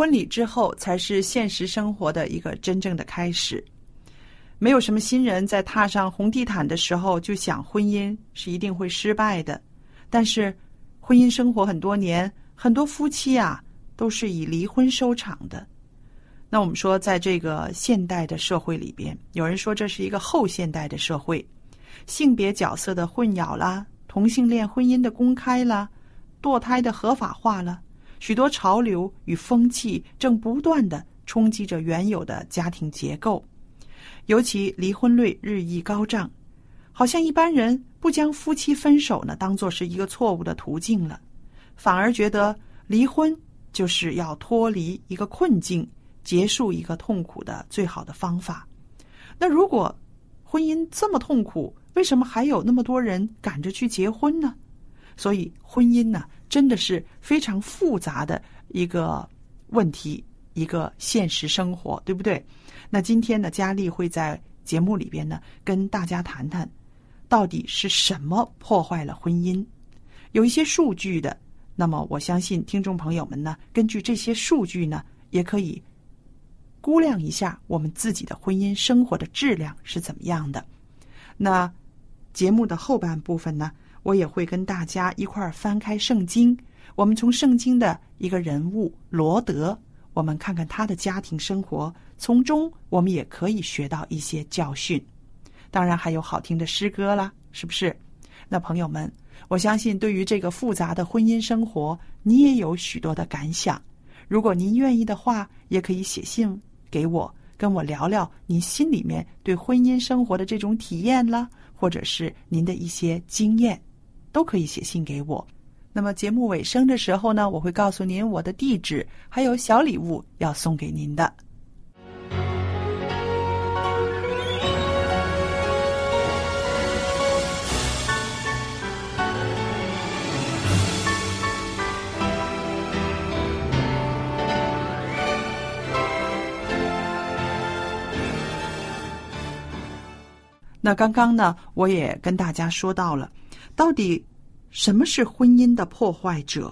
婚礼之后才是现实生活的一个真正的开始。没有什么新人在踏上红地毯的时候就想婚姻是一定会失败的。但是，婚姻生活很多年，很多夫妻啊都是以离婚收场的。那我们说，在这个现代的社会里边，有人说这是一个后现代的社会，性别角色的混淆啦，同性恋婚姻的公开啦，堕胎的合法化了。许多潮流与风气正不断的冲击着原有的家庭结构，尤其离婚率日益高涨，好像一般人不将夫妻分手呢当做是一个错误的途径了，反而觉得离婚就是要脱离一个困境、结束一个痛苦的最好的方法。那如果婚姻这么痛苦，为什么还有那么多人赶着去结婚呢？所以婚姻呢？真的是非常复杂的一个问题，一个现实生活，对不对？那今天呢，佳丽会在节目里边呢，跟大家谈谈，到底是什么破坏了婚姻？有一些数据的，那么我相信听众朋友们呢，根据这些数据呢，也可以估量一下我们自己的婚姻生活的质量是怎么样的。那节目的后半部分呢？我也会跟大家一块儿翻开圣经，我们从圣经的一个人物罗德，我们看看他的家庭生活，从中我们也可以学到一些教训。当然还有好听的诗歌啦，是不是？那朋友们，我相信对于这个复杂的婚姻生活，你也有许多的感想。如果您愿意的话，也可以写信给我，跟我聊聊您心里面对婚姻生活的这种体验啦，或者是您的一些经验。都可以写信给我。那么节目尾声的时候呢，我会告诉您我的地址，还有小礼物要送给您的。那刚刚呢，我也跟大家说到了。到底什么是婚姻的破坏者？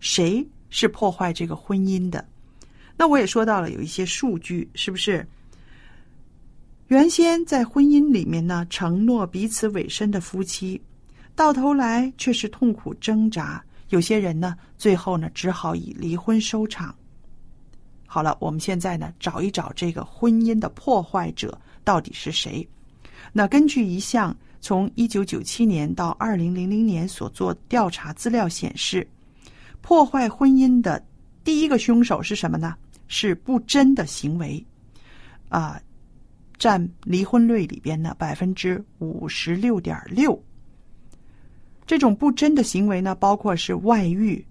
谁是破坏这个婚姻的？那我也说到了有一些数据，是不是？原先在婚姻里面呢，承诺彼此委身的夫妻，到头来却是痛苦挣扎。有些人呢，最后呢，只好以离婚收场。好了，我们现在呢，找一找这个婚姻的破坏者到底是谁？那根据一项。从一九九七年到二零零零年所做调查资料显示，破坏婚姻的第一个凶手是什么呢？是不贞的行为。啊，占离婚率里边呢百分之五十六点六。这种不贞的行为呢，包括是外遇。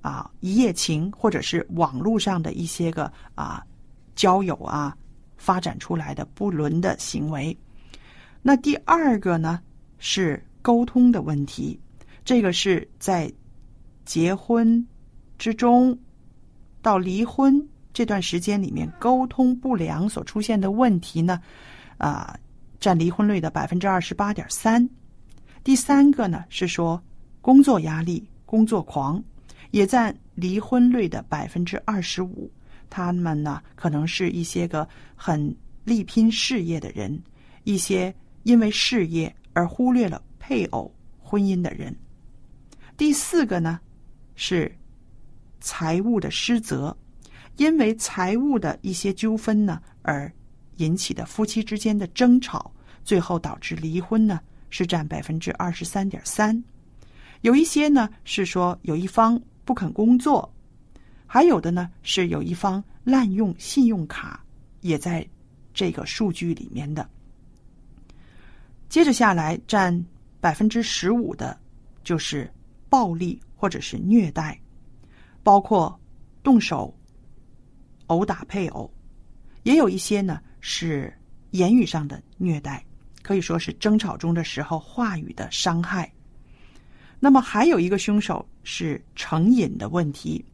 啊，一夜情或者是网络上的一些个啊交友啊发展出来的不伦的行为。那第二个呢是沟通的问题，这个是在结婚之中到离婚这段时间里面沟通不良所出现的问题呢，啊占离婚率的百分之二十八点三。第三个呢是说工作压力、工作狂。也占离婚率的百分之二十五，他们呢可能是一些个很力拼事业的人，一些因为事业而忽略了配偶婚姻的人。第四个呢是财务的失责，因为财务的一些纠纷呢而引起的夫妻之间的争吵，最后导致离婚呢是占百分之二十三点三。有一些呢是说有一方。不肯工作，还有的呢是有一方滥用信用卡，也在这个数据里面的。接着下来占百分之十五的，就是暴力或者是虐待，包括动手、殴打配偶，也有一些呢是言语上的虐待，可以说是争吵中的时候话语的伤害。那么还有一个凶手是成瘾的问题，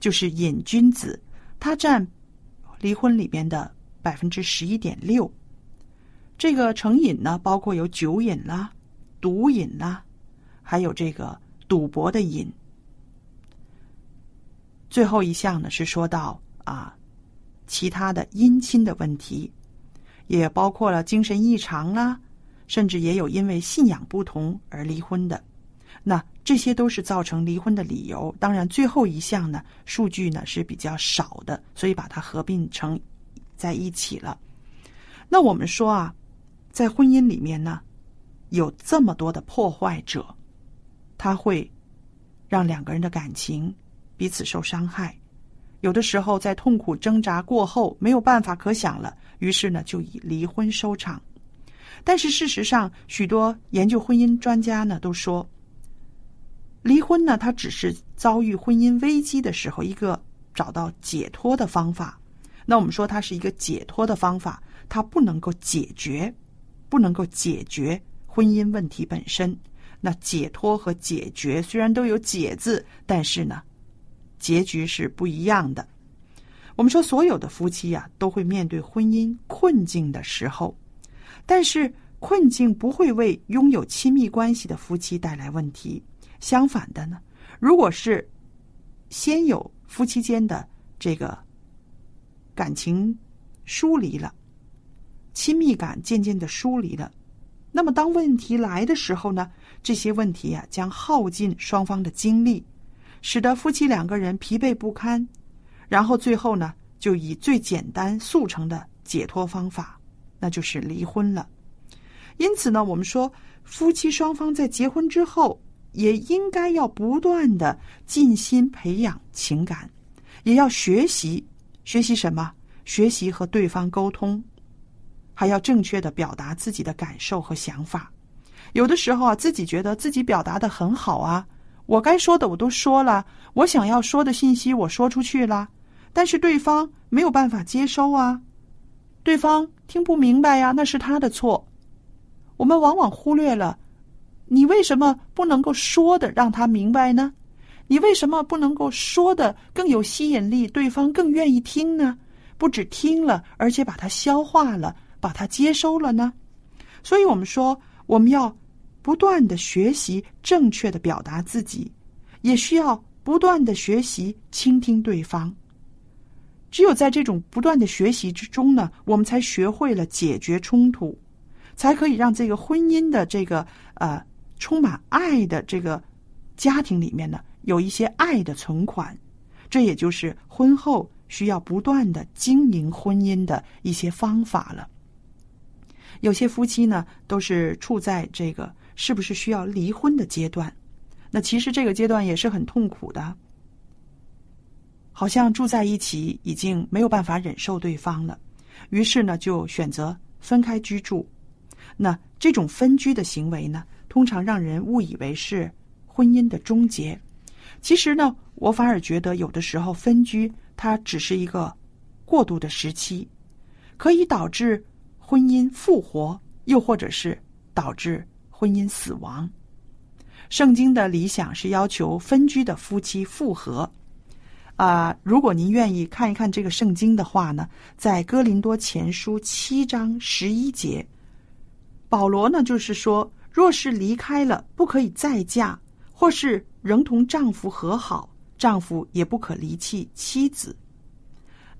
就是瘾君子，他占离婚里边的百分之十一点六。这个成瘾呢，包括有酒瘾啦、毒瘾啦，还有这个赌博的瘾。最后一项呢是说到啊，其他的姻亲的问题，也包括了精神异常啦，甚至也有因为信仰不同而离婚的。那这些都是造成离婚的理由。当然，最后一项呢，数据呢是比较少的，所以把它合并成在一起了。那我们说啊，在婚姻里面呢，有这么多的破坏者，他会让两个人的感情彼此受伤害。有的时候在痛苦挣扎过后没有办法可想了，于是呢就以离婚收场。但是事实上，许多研究婚姻专家呢都说。离婚呢，它只是遭遇婚姻危机的时候一个找到解脱的方法。那我们说它是一个解脱的方法，它不能够解决，不能够解决婚姻问题本身。那解脱和解决虽然都有“解”字，但是呢，结局是不一样的。我们说所有的夫妻呀，都会面对婚姻困境的时候，但是困境不会为拥有亲密关系的夫妻带来问题。相反的呢，如果是先有夫妻间的这个感情疏离了，亲密感渐渐的疏离了，那么当问题来的时候呢，这些问题呀将耗尽双方的精力，使得夫妻两个人疲惫不堪，然后最后呢就以最简单速成的解脱方法，那就是离婚了。因此呢，我们说夫妻双方在结婚之后。也应该要不断的尽心培养情感，也要学习学习什么？学习和对方沟通，还要正确的表达自己的感受和想法。有的时候啊，自己觉得自己表达的很好啊，我该说的我都说了，我想要说的信息我说出去了，但是对方没有办法接收啊，对方听不明白呀，那是他的错。我们往往忽略了。你为什么不能够说的让他明白呢？你为什么不能够说的更有吸引力，对方更愿意听呢？不止听了，而且把它消化了，把它接收了呢？所以我们说，我们要不断的学习正确的表达自己，也需要不断的学习倾听对方。只有在这种不断的学习之中呢，我们才学会了解决冲突，才可以让这个婚姻的这个呃。充满爱的这个家庭里面呢，有一些爱的存款，这也就是婚后需要不断的经营婚姻的一些方法了。有些夫妻呢，都是处在这个是不是需要离婚的阶段，那其实这个阶段也是很痛苦的，好像住在一起已经没有办法忍受对方了，于是呢就选择分开居住。那这种分居的行为呢，通常让人误以为是婚姻的终结。其实呢，我反而觉得有的时候分居它只是一个过渡的时期，可以导致婚姻复活，又或者是导致婚姻死亡。圣经的理想是要求分居的夫妻复合。啊，如果您愿意看一看这个圣经的话呢，在哥林多前书七章十一节，保罗呢就是说，若是离开了，不可以再嫁，或是仍同丈夫和好，丈夫也不可离弃妻子。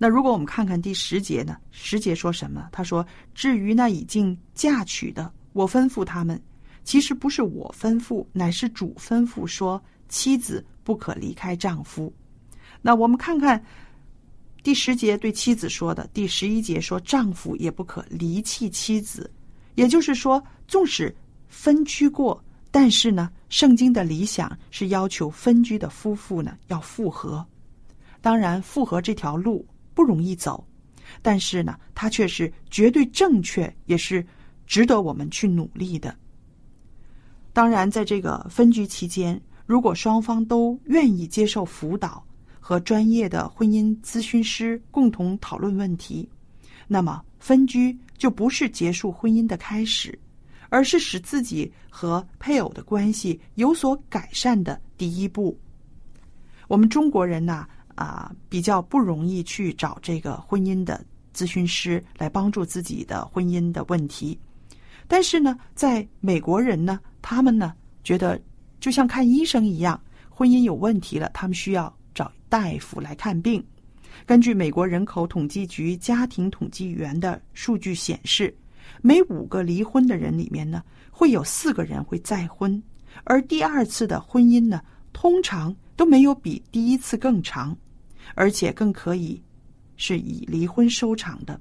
那如果我们看看第十节呢，十节说什么？他说：“至于那已经嫁娶的，我吩咐他们，其实不是我吩咐，乃是主吩咐说，妻子不可离开丈夫。”那我们看看第十节对妻子说的，第十一节说丈夫也不可离弃妻子，也就是说，纵使分居过，但是呢，圣经的理想是要求分居的夫妇呢要复合。当然，复合这条路不容易走，但是呢，它却是绝对正确，也是值得我们去努力的。当然，在这个分居期间，如果双方都愿意接受辅导。和专业的婚姻咨询师共同讨论问题，那么分居就不是结束婚姻的开始，而是使自己和配偶的关系有所改善的第一步。我们中国人呐，啊比较不容易去找这个婚姻的咨询师来帮助自己的婚姻的问题，但是呢，在美国人呢，他们呢觉得就像看医生一样，婚姻有问题了，他们需要。找大夫来看病。根据美国人口统计局家庭统计员的数据显示，每五个离婚的人里面呢，会有四个人会再婚，而第二次的婚姻呢，通常都没有比第一次更长，而且更可以是以离婚收场的。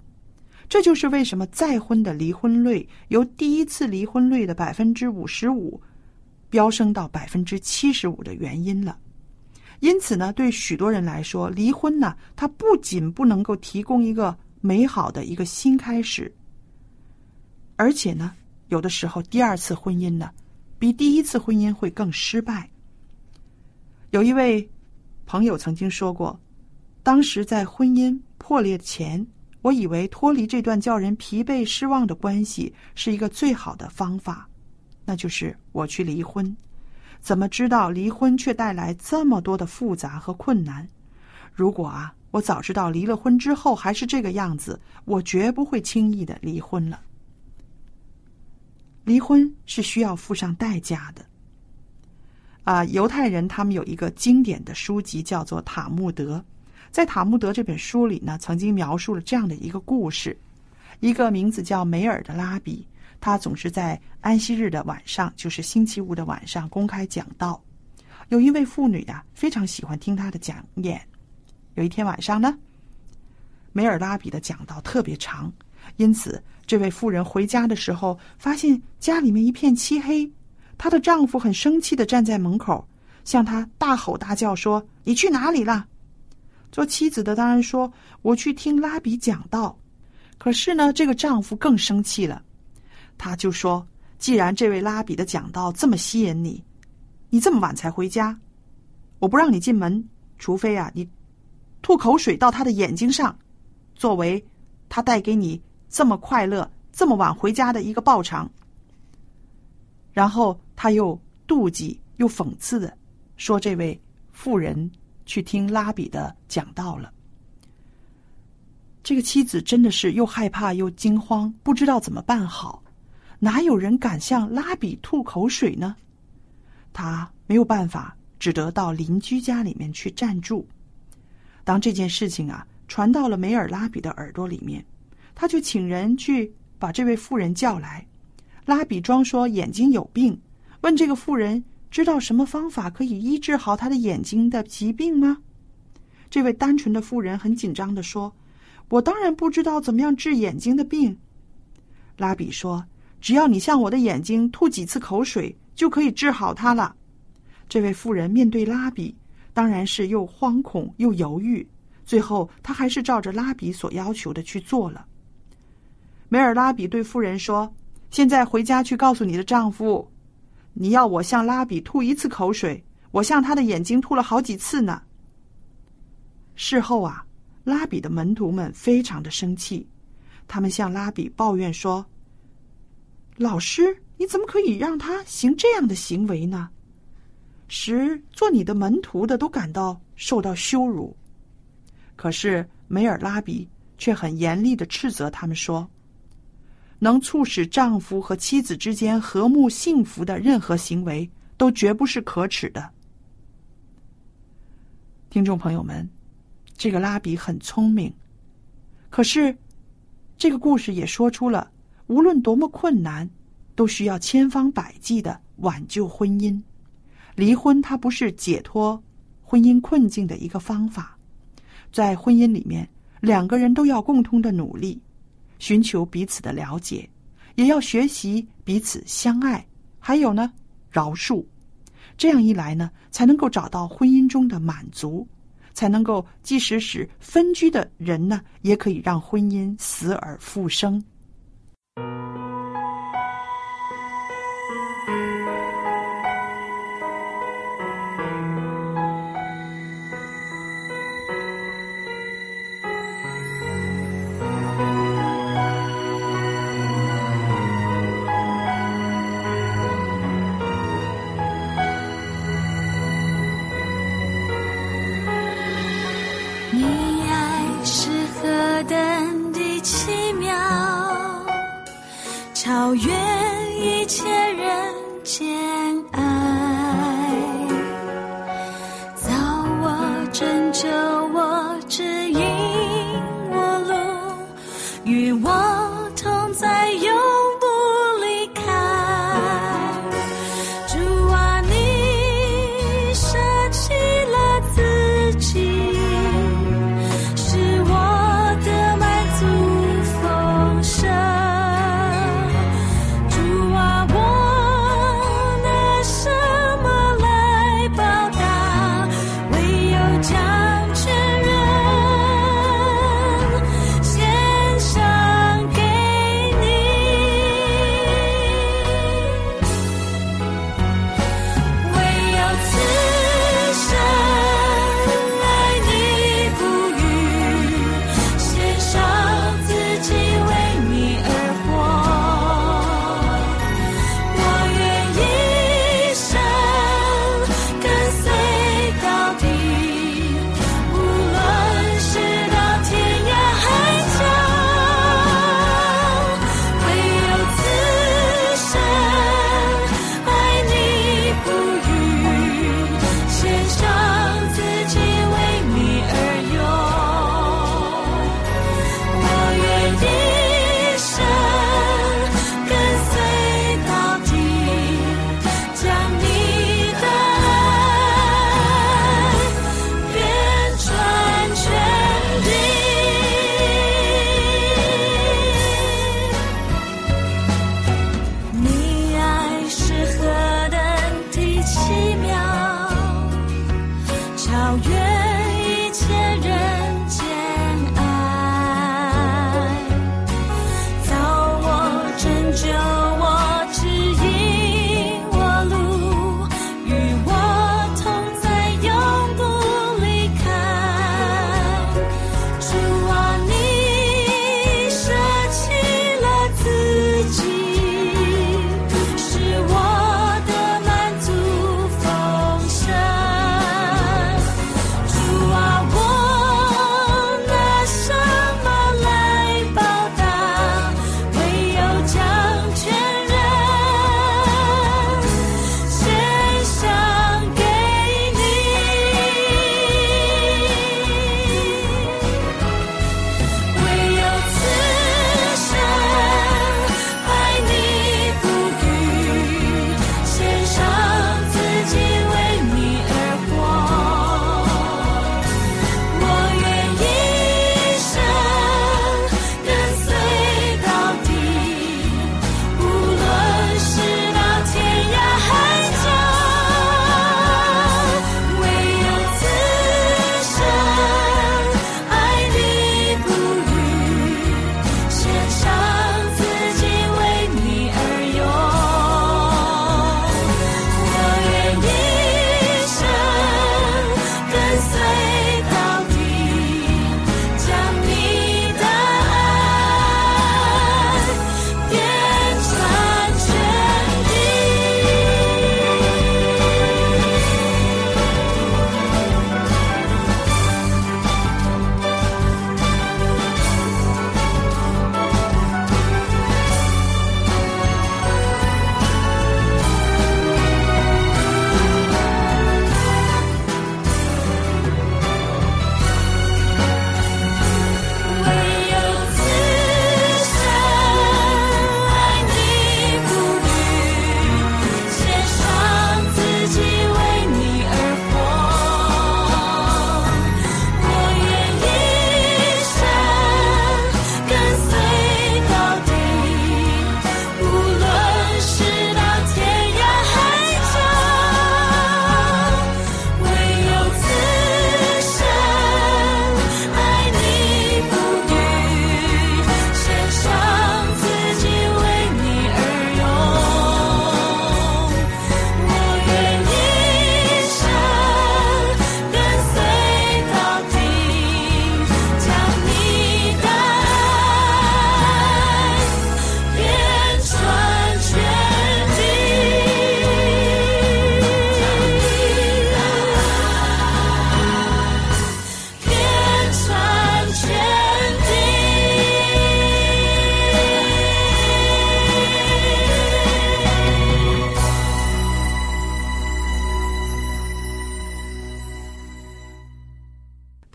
这就是为什么再婚的离婚率由第一次离婚率的百分之五十五飙升到百分之七十五的原因了。因此呢，对许多人来说，离婚呢，它不仅不能够提供一个美好的一个新开始，而且呢，有的时候第二次婚姻呢，比第一次婚姻会更失败。有一位朋友曾经说过，当时在婚姻破裂前，我以为脱离这段叫人疲惫失望的关系是一个最好的方法，那就是我去离婚。怎么知道离婚却带来这么多的复杂和困难？如果啊，我早知道离了婚之后还是这个样子，我绝不会轻易的离婚了。离婚是需要付上代价的。啊，犹太人他们有一个经典的书籍叫做《塔木德》，在《塔木德》这本书里呢，曾经描述了这样的一个故事：一个名字叫梅尔的拉比。他总是在安息日的晚上，就是星期五的晚上公开讲道。有一位妇女呀，非常喜欢听他的讲演。有一天晚上呢，梅尔拉比的讲道特别长，因此这位妇人回家的时候，发现家里面一片漆黑。她的丈夫很生气的站在门口，向她大吼大叫说：“你去哪里了？”做妻子的当然说：“我去听拉比讲道。”可是呢，这个丈夫更生气了。他就说：“既然这位拉比的讲道这么吸引你，你这么晚才回家，我不让你进门，除非啊你吐口水到他的眼睛上，作为他带给你这么快乐、这么晚回家的一个报偿。”然后他又妒忌又讽刺的说：“这位妇人去听拉比的讲道了。”这个妻子真的是又害怕又惊慌，不知道怎么办好。哪有人敢向拉比吐口水呢？他没有办法，只得到邻居家里面去暂住。当这件事情啊传到了梅尔拉比的耳朵里面，他就请人去把这位妇人叫来。拉比装说眼睛有病，问这个妇人知道什么方法可以医治好他的眼睛的疾病吗？这位单纯的妇人很紧张的说：“我当然不知道怎么样治眼睛的病。”拉比说。只要你向我的眼睛吐几次口水，就可以治好它了。这位妇人面对拉比，当然是又惶恐又犹豫。最后，她还是照着拉比所要求的去做了。梅尔拉比对妇人说：“现在回家去告诉你的丈夫，你要我向拉比吐一次口水，我向他的眼睛吐了好几次呢。”事后啊，拉比的门徒们非常的生气，他们向拉比抱怨说：“老师，你怎么可以让他行这样的行为呢？使做你的门徒的都感到受到羞辱。”可是梅尔拉比却很严厉的斥责他们说。能促使丈夫和妻子之间和睦幸福的任何行为，都绝不是可耻的。听众朋友们，这个拉比很聪明，可是这个故事也说出了，无论多么困难，都需要千方百计的挽救婚姻。离婚它不是解脱婚姻困境的一个方法，在婚姻里面，两个人都要共同的努力。寻求彼此的了解，也要学习彼此相爱，还有呢，饶恕。这样一来呢，才能够找到婚姻中的满足，才能够即使使分居的人呢，也可以让婚姻死而复生。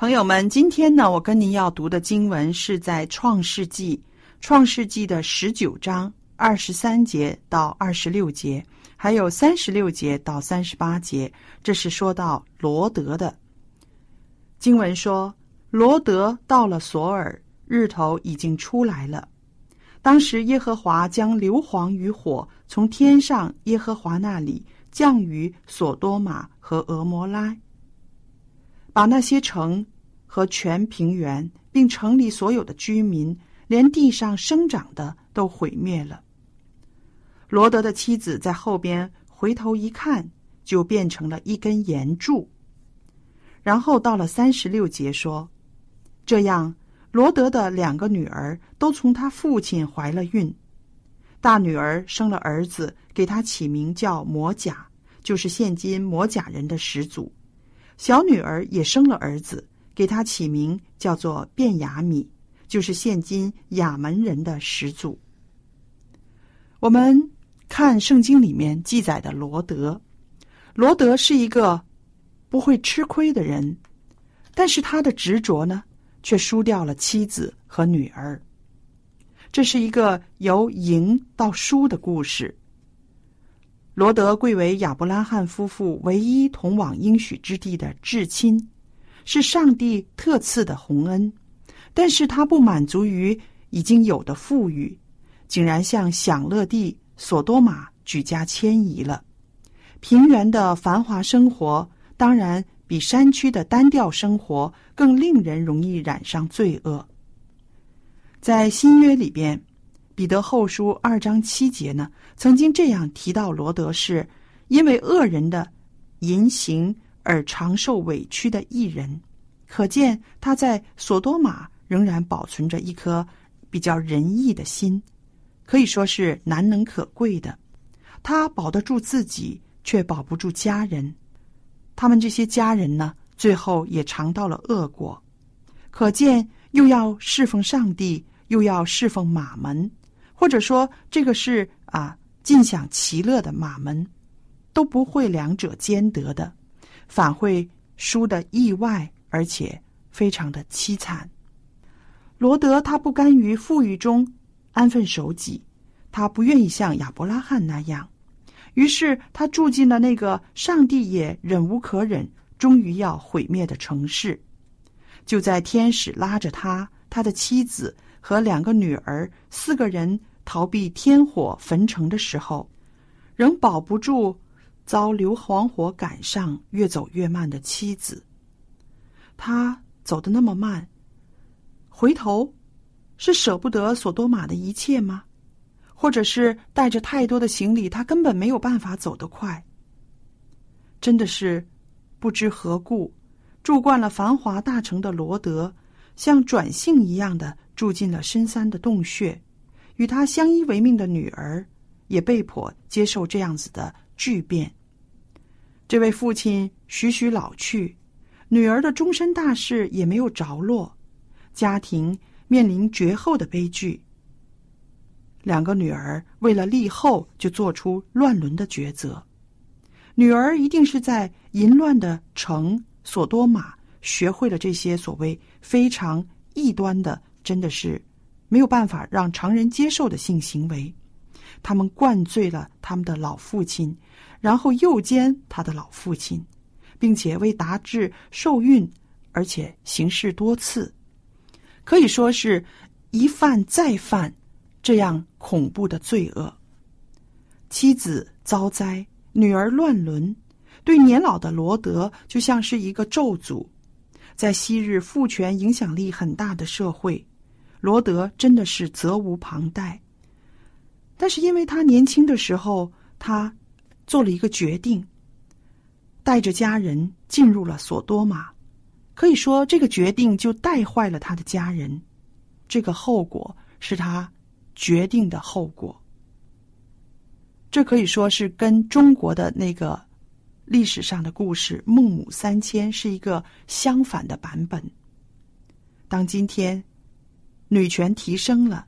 朋友们，今天呢，我跟您要读的经文是在《创世纪》创世纪的十九章二十三节到二十六节，还有三十六节到三十八节。这是说到罗德的经文说，罗德到了索尔，日头已经出来了。当时耶和华将硫磺与火从天上耶和华那里降于索多玛和俄摩拉，把那些城。和全平原，并城里所有的居民，连地上生长的都毁灭了。罗德的妻子在后边回头一看，就变成了一根岩柱。然后到了三十六节说，这样罗德的两个女儿都从他父亲怀了孕，大女儿生了儿子，给他起名叫摩甲，就是现今摩甲人的始祖；小女儿也生了儿子。给他起名叫做卞雅米，就是现今雅门人的始祖。我们看圣经里面记载的罗德，罗德是一个不会吃亏的人，但是他的执着呢，却输掉了妻子和女儿。这是一个由赢到输的故事。罗德贵为亚伯拉罕夫妇唯一同往应许之地的至亲。是上帝特赐的洪恩，但是他不满足于已经有的富裕，竟然向享乐地索多玛举家迁移了。平原的繁华生活，当然比山区的单调生活更令人容易染上罪恶。在新约里边，彼得后书二章七节呢，曾经这样提到罗德是因为恶人的淫行。而常受委屈的艺人，可见他在索多玛仍然保存着一颗比较仁义的心，可以说是难能可贵的。他保得住自己，却保不住家人。他们这些家人呢，最后也尝到了恶果。可见又要侍奉上帝，又要侍奉马门，或者说这个是啊尽享其乐的马门，都不会两者兼得的。反会输的意外，而且非常的凄惨。罗德他不甘于富裕中安分守己，他不愿意像亚伯拉罕那样，于是他住进了那个上帝也忍无可忍，终于要毁灭的城市。就在天使拉着他、他的妻子和两个女儿四个人逃避天火焚城的时候，仍保不住。遭硫磺火赶上，越走越慢的妻子。他走得那么慢，回头是舍不得索多玛的一切吗？或者是带着太多的行李，他根本没有办法走得快？真的是不知何故，住惯了繁华大城的罗德，像转性一样的住进了深山的洞穴。与他相依为命的女儿，也被迫接受这样子的。巨变。这位父亲徐徐老去，女儿的终身大事也没有着落，家庭面临绝后的悲剧。两个女儿为了立后，就做出乱伦的抉择。女儿一定是在淫乱的城索多玛学会了这些所谓非常异端的，真的是没有办法让常人接受的性行为。他们灌醉了他们的老父亲，然后诱奸他的老父亲，并且为达至受孕，而且行事多次，可以说是一犯再犯，这样恐怖的罪恶。妻子遭灾，女儿乱伦，对年老的罗德就像是一个咒诅。在昔日父权影响力很大的社会，罗德真的是责无旁贷。但是，因为他年轻的时候，他做了一个决定，带着家人进入了索多玛。可以说，这个决定就带坏了他的家人。这个后果是他决定的后果。这可以说是跟中国的那个历史上的故事“孟母三迁”是一个相反的版本。当今天女权提升了，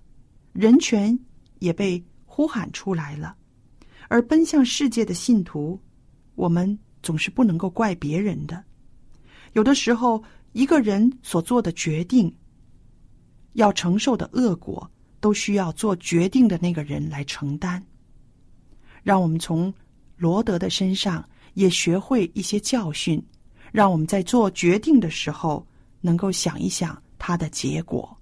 人权也被。呼喊出来了，而奔向世界的信徒，我们总是不能够怪别人的。有的时候，一个人所做的决定，要承受的恶果，都需要做决定的那个人来承担。让我们从罗德的身上也学会一些教训，让我们在做决定的时候能够想一想他的结果。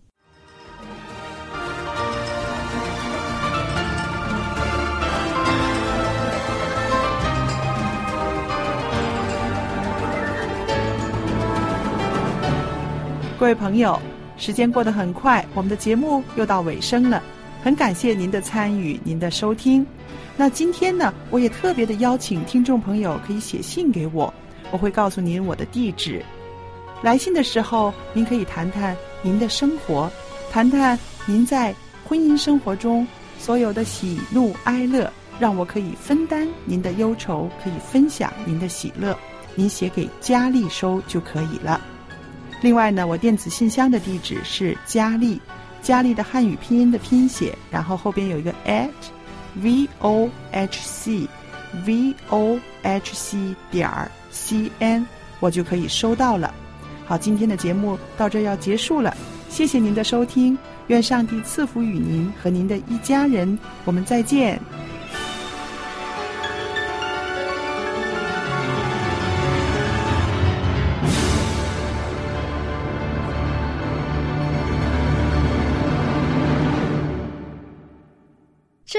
各位朋友，时间过得很快，我们的节目又到尾声了。很感谢您的参与，您的收听。那今天呢，我也特别的邀请听众朋友可以写信给我，我会告诉您我的地址。来信的时候，您可以谈谈您的生活，谈谈您在婚姻生活中所有的喜怒哀乐，让我可以分担您的忧愁，可以分享您的喜乐。您写给佳丽收就可以了。另外呢，我电子信箱的地址是佳丽，佳丽的汉语拼音的拼写，然后后边有一个 at v o h c v o h c 点 c n，我就可以收到了。好，今天的节目到这要结束了，谢谢您的收听，愿上帝赐福与您和您的一家人，我们再见。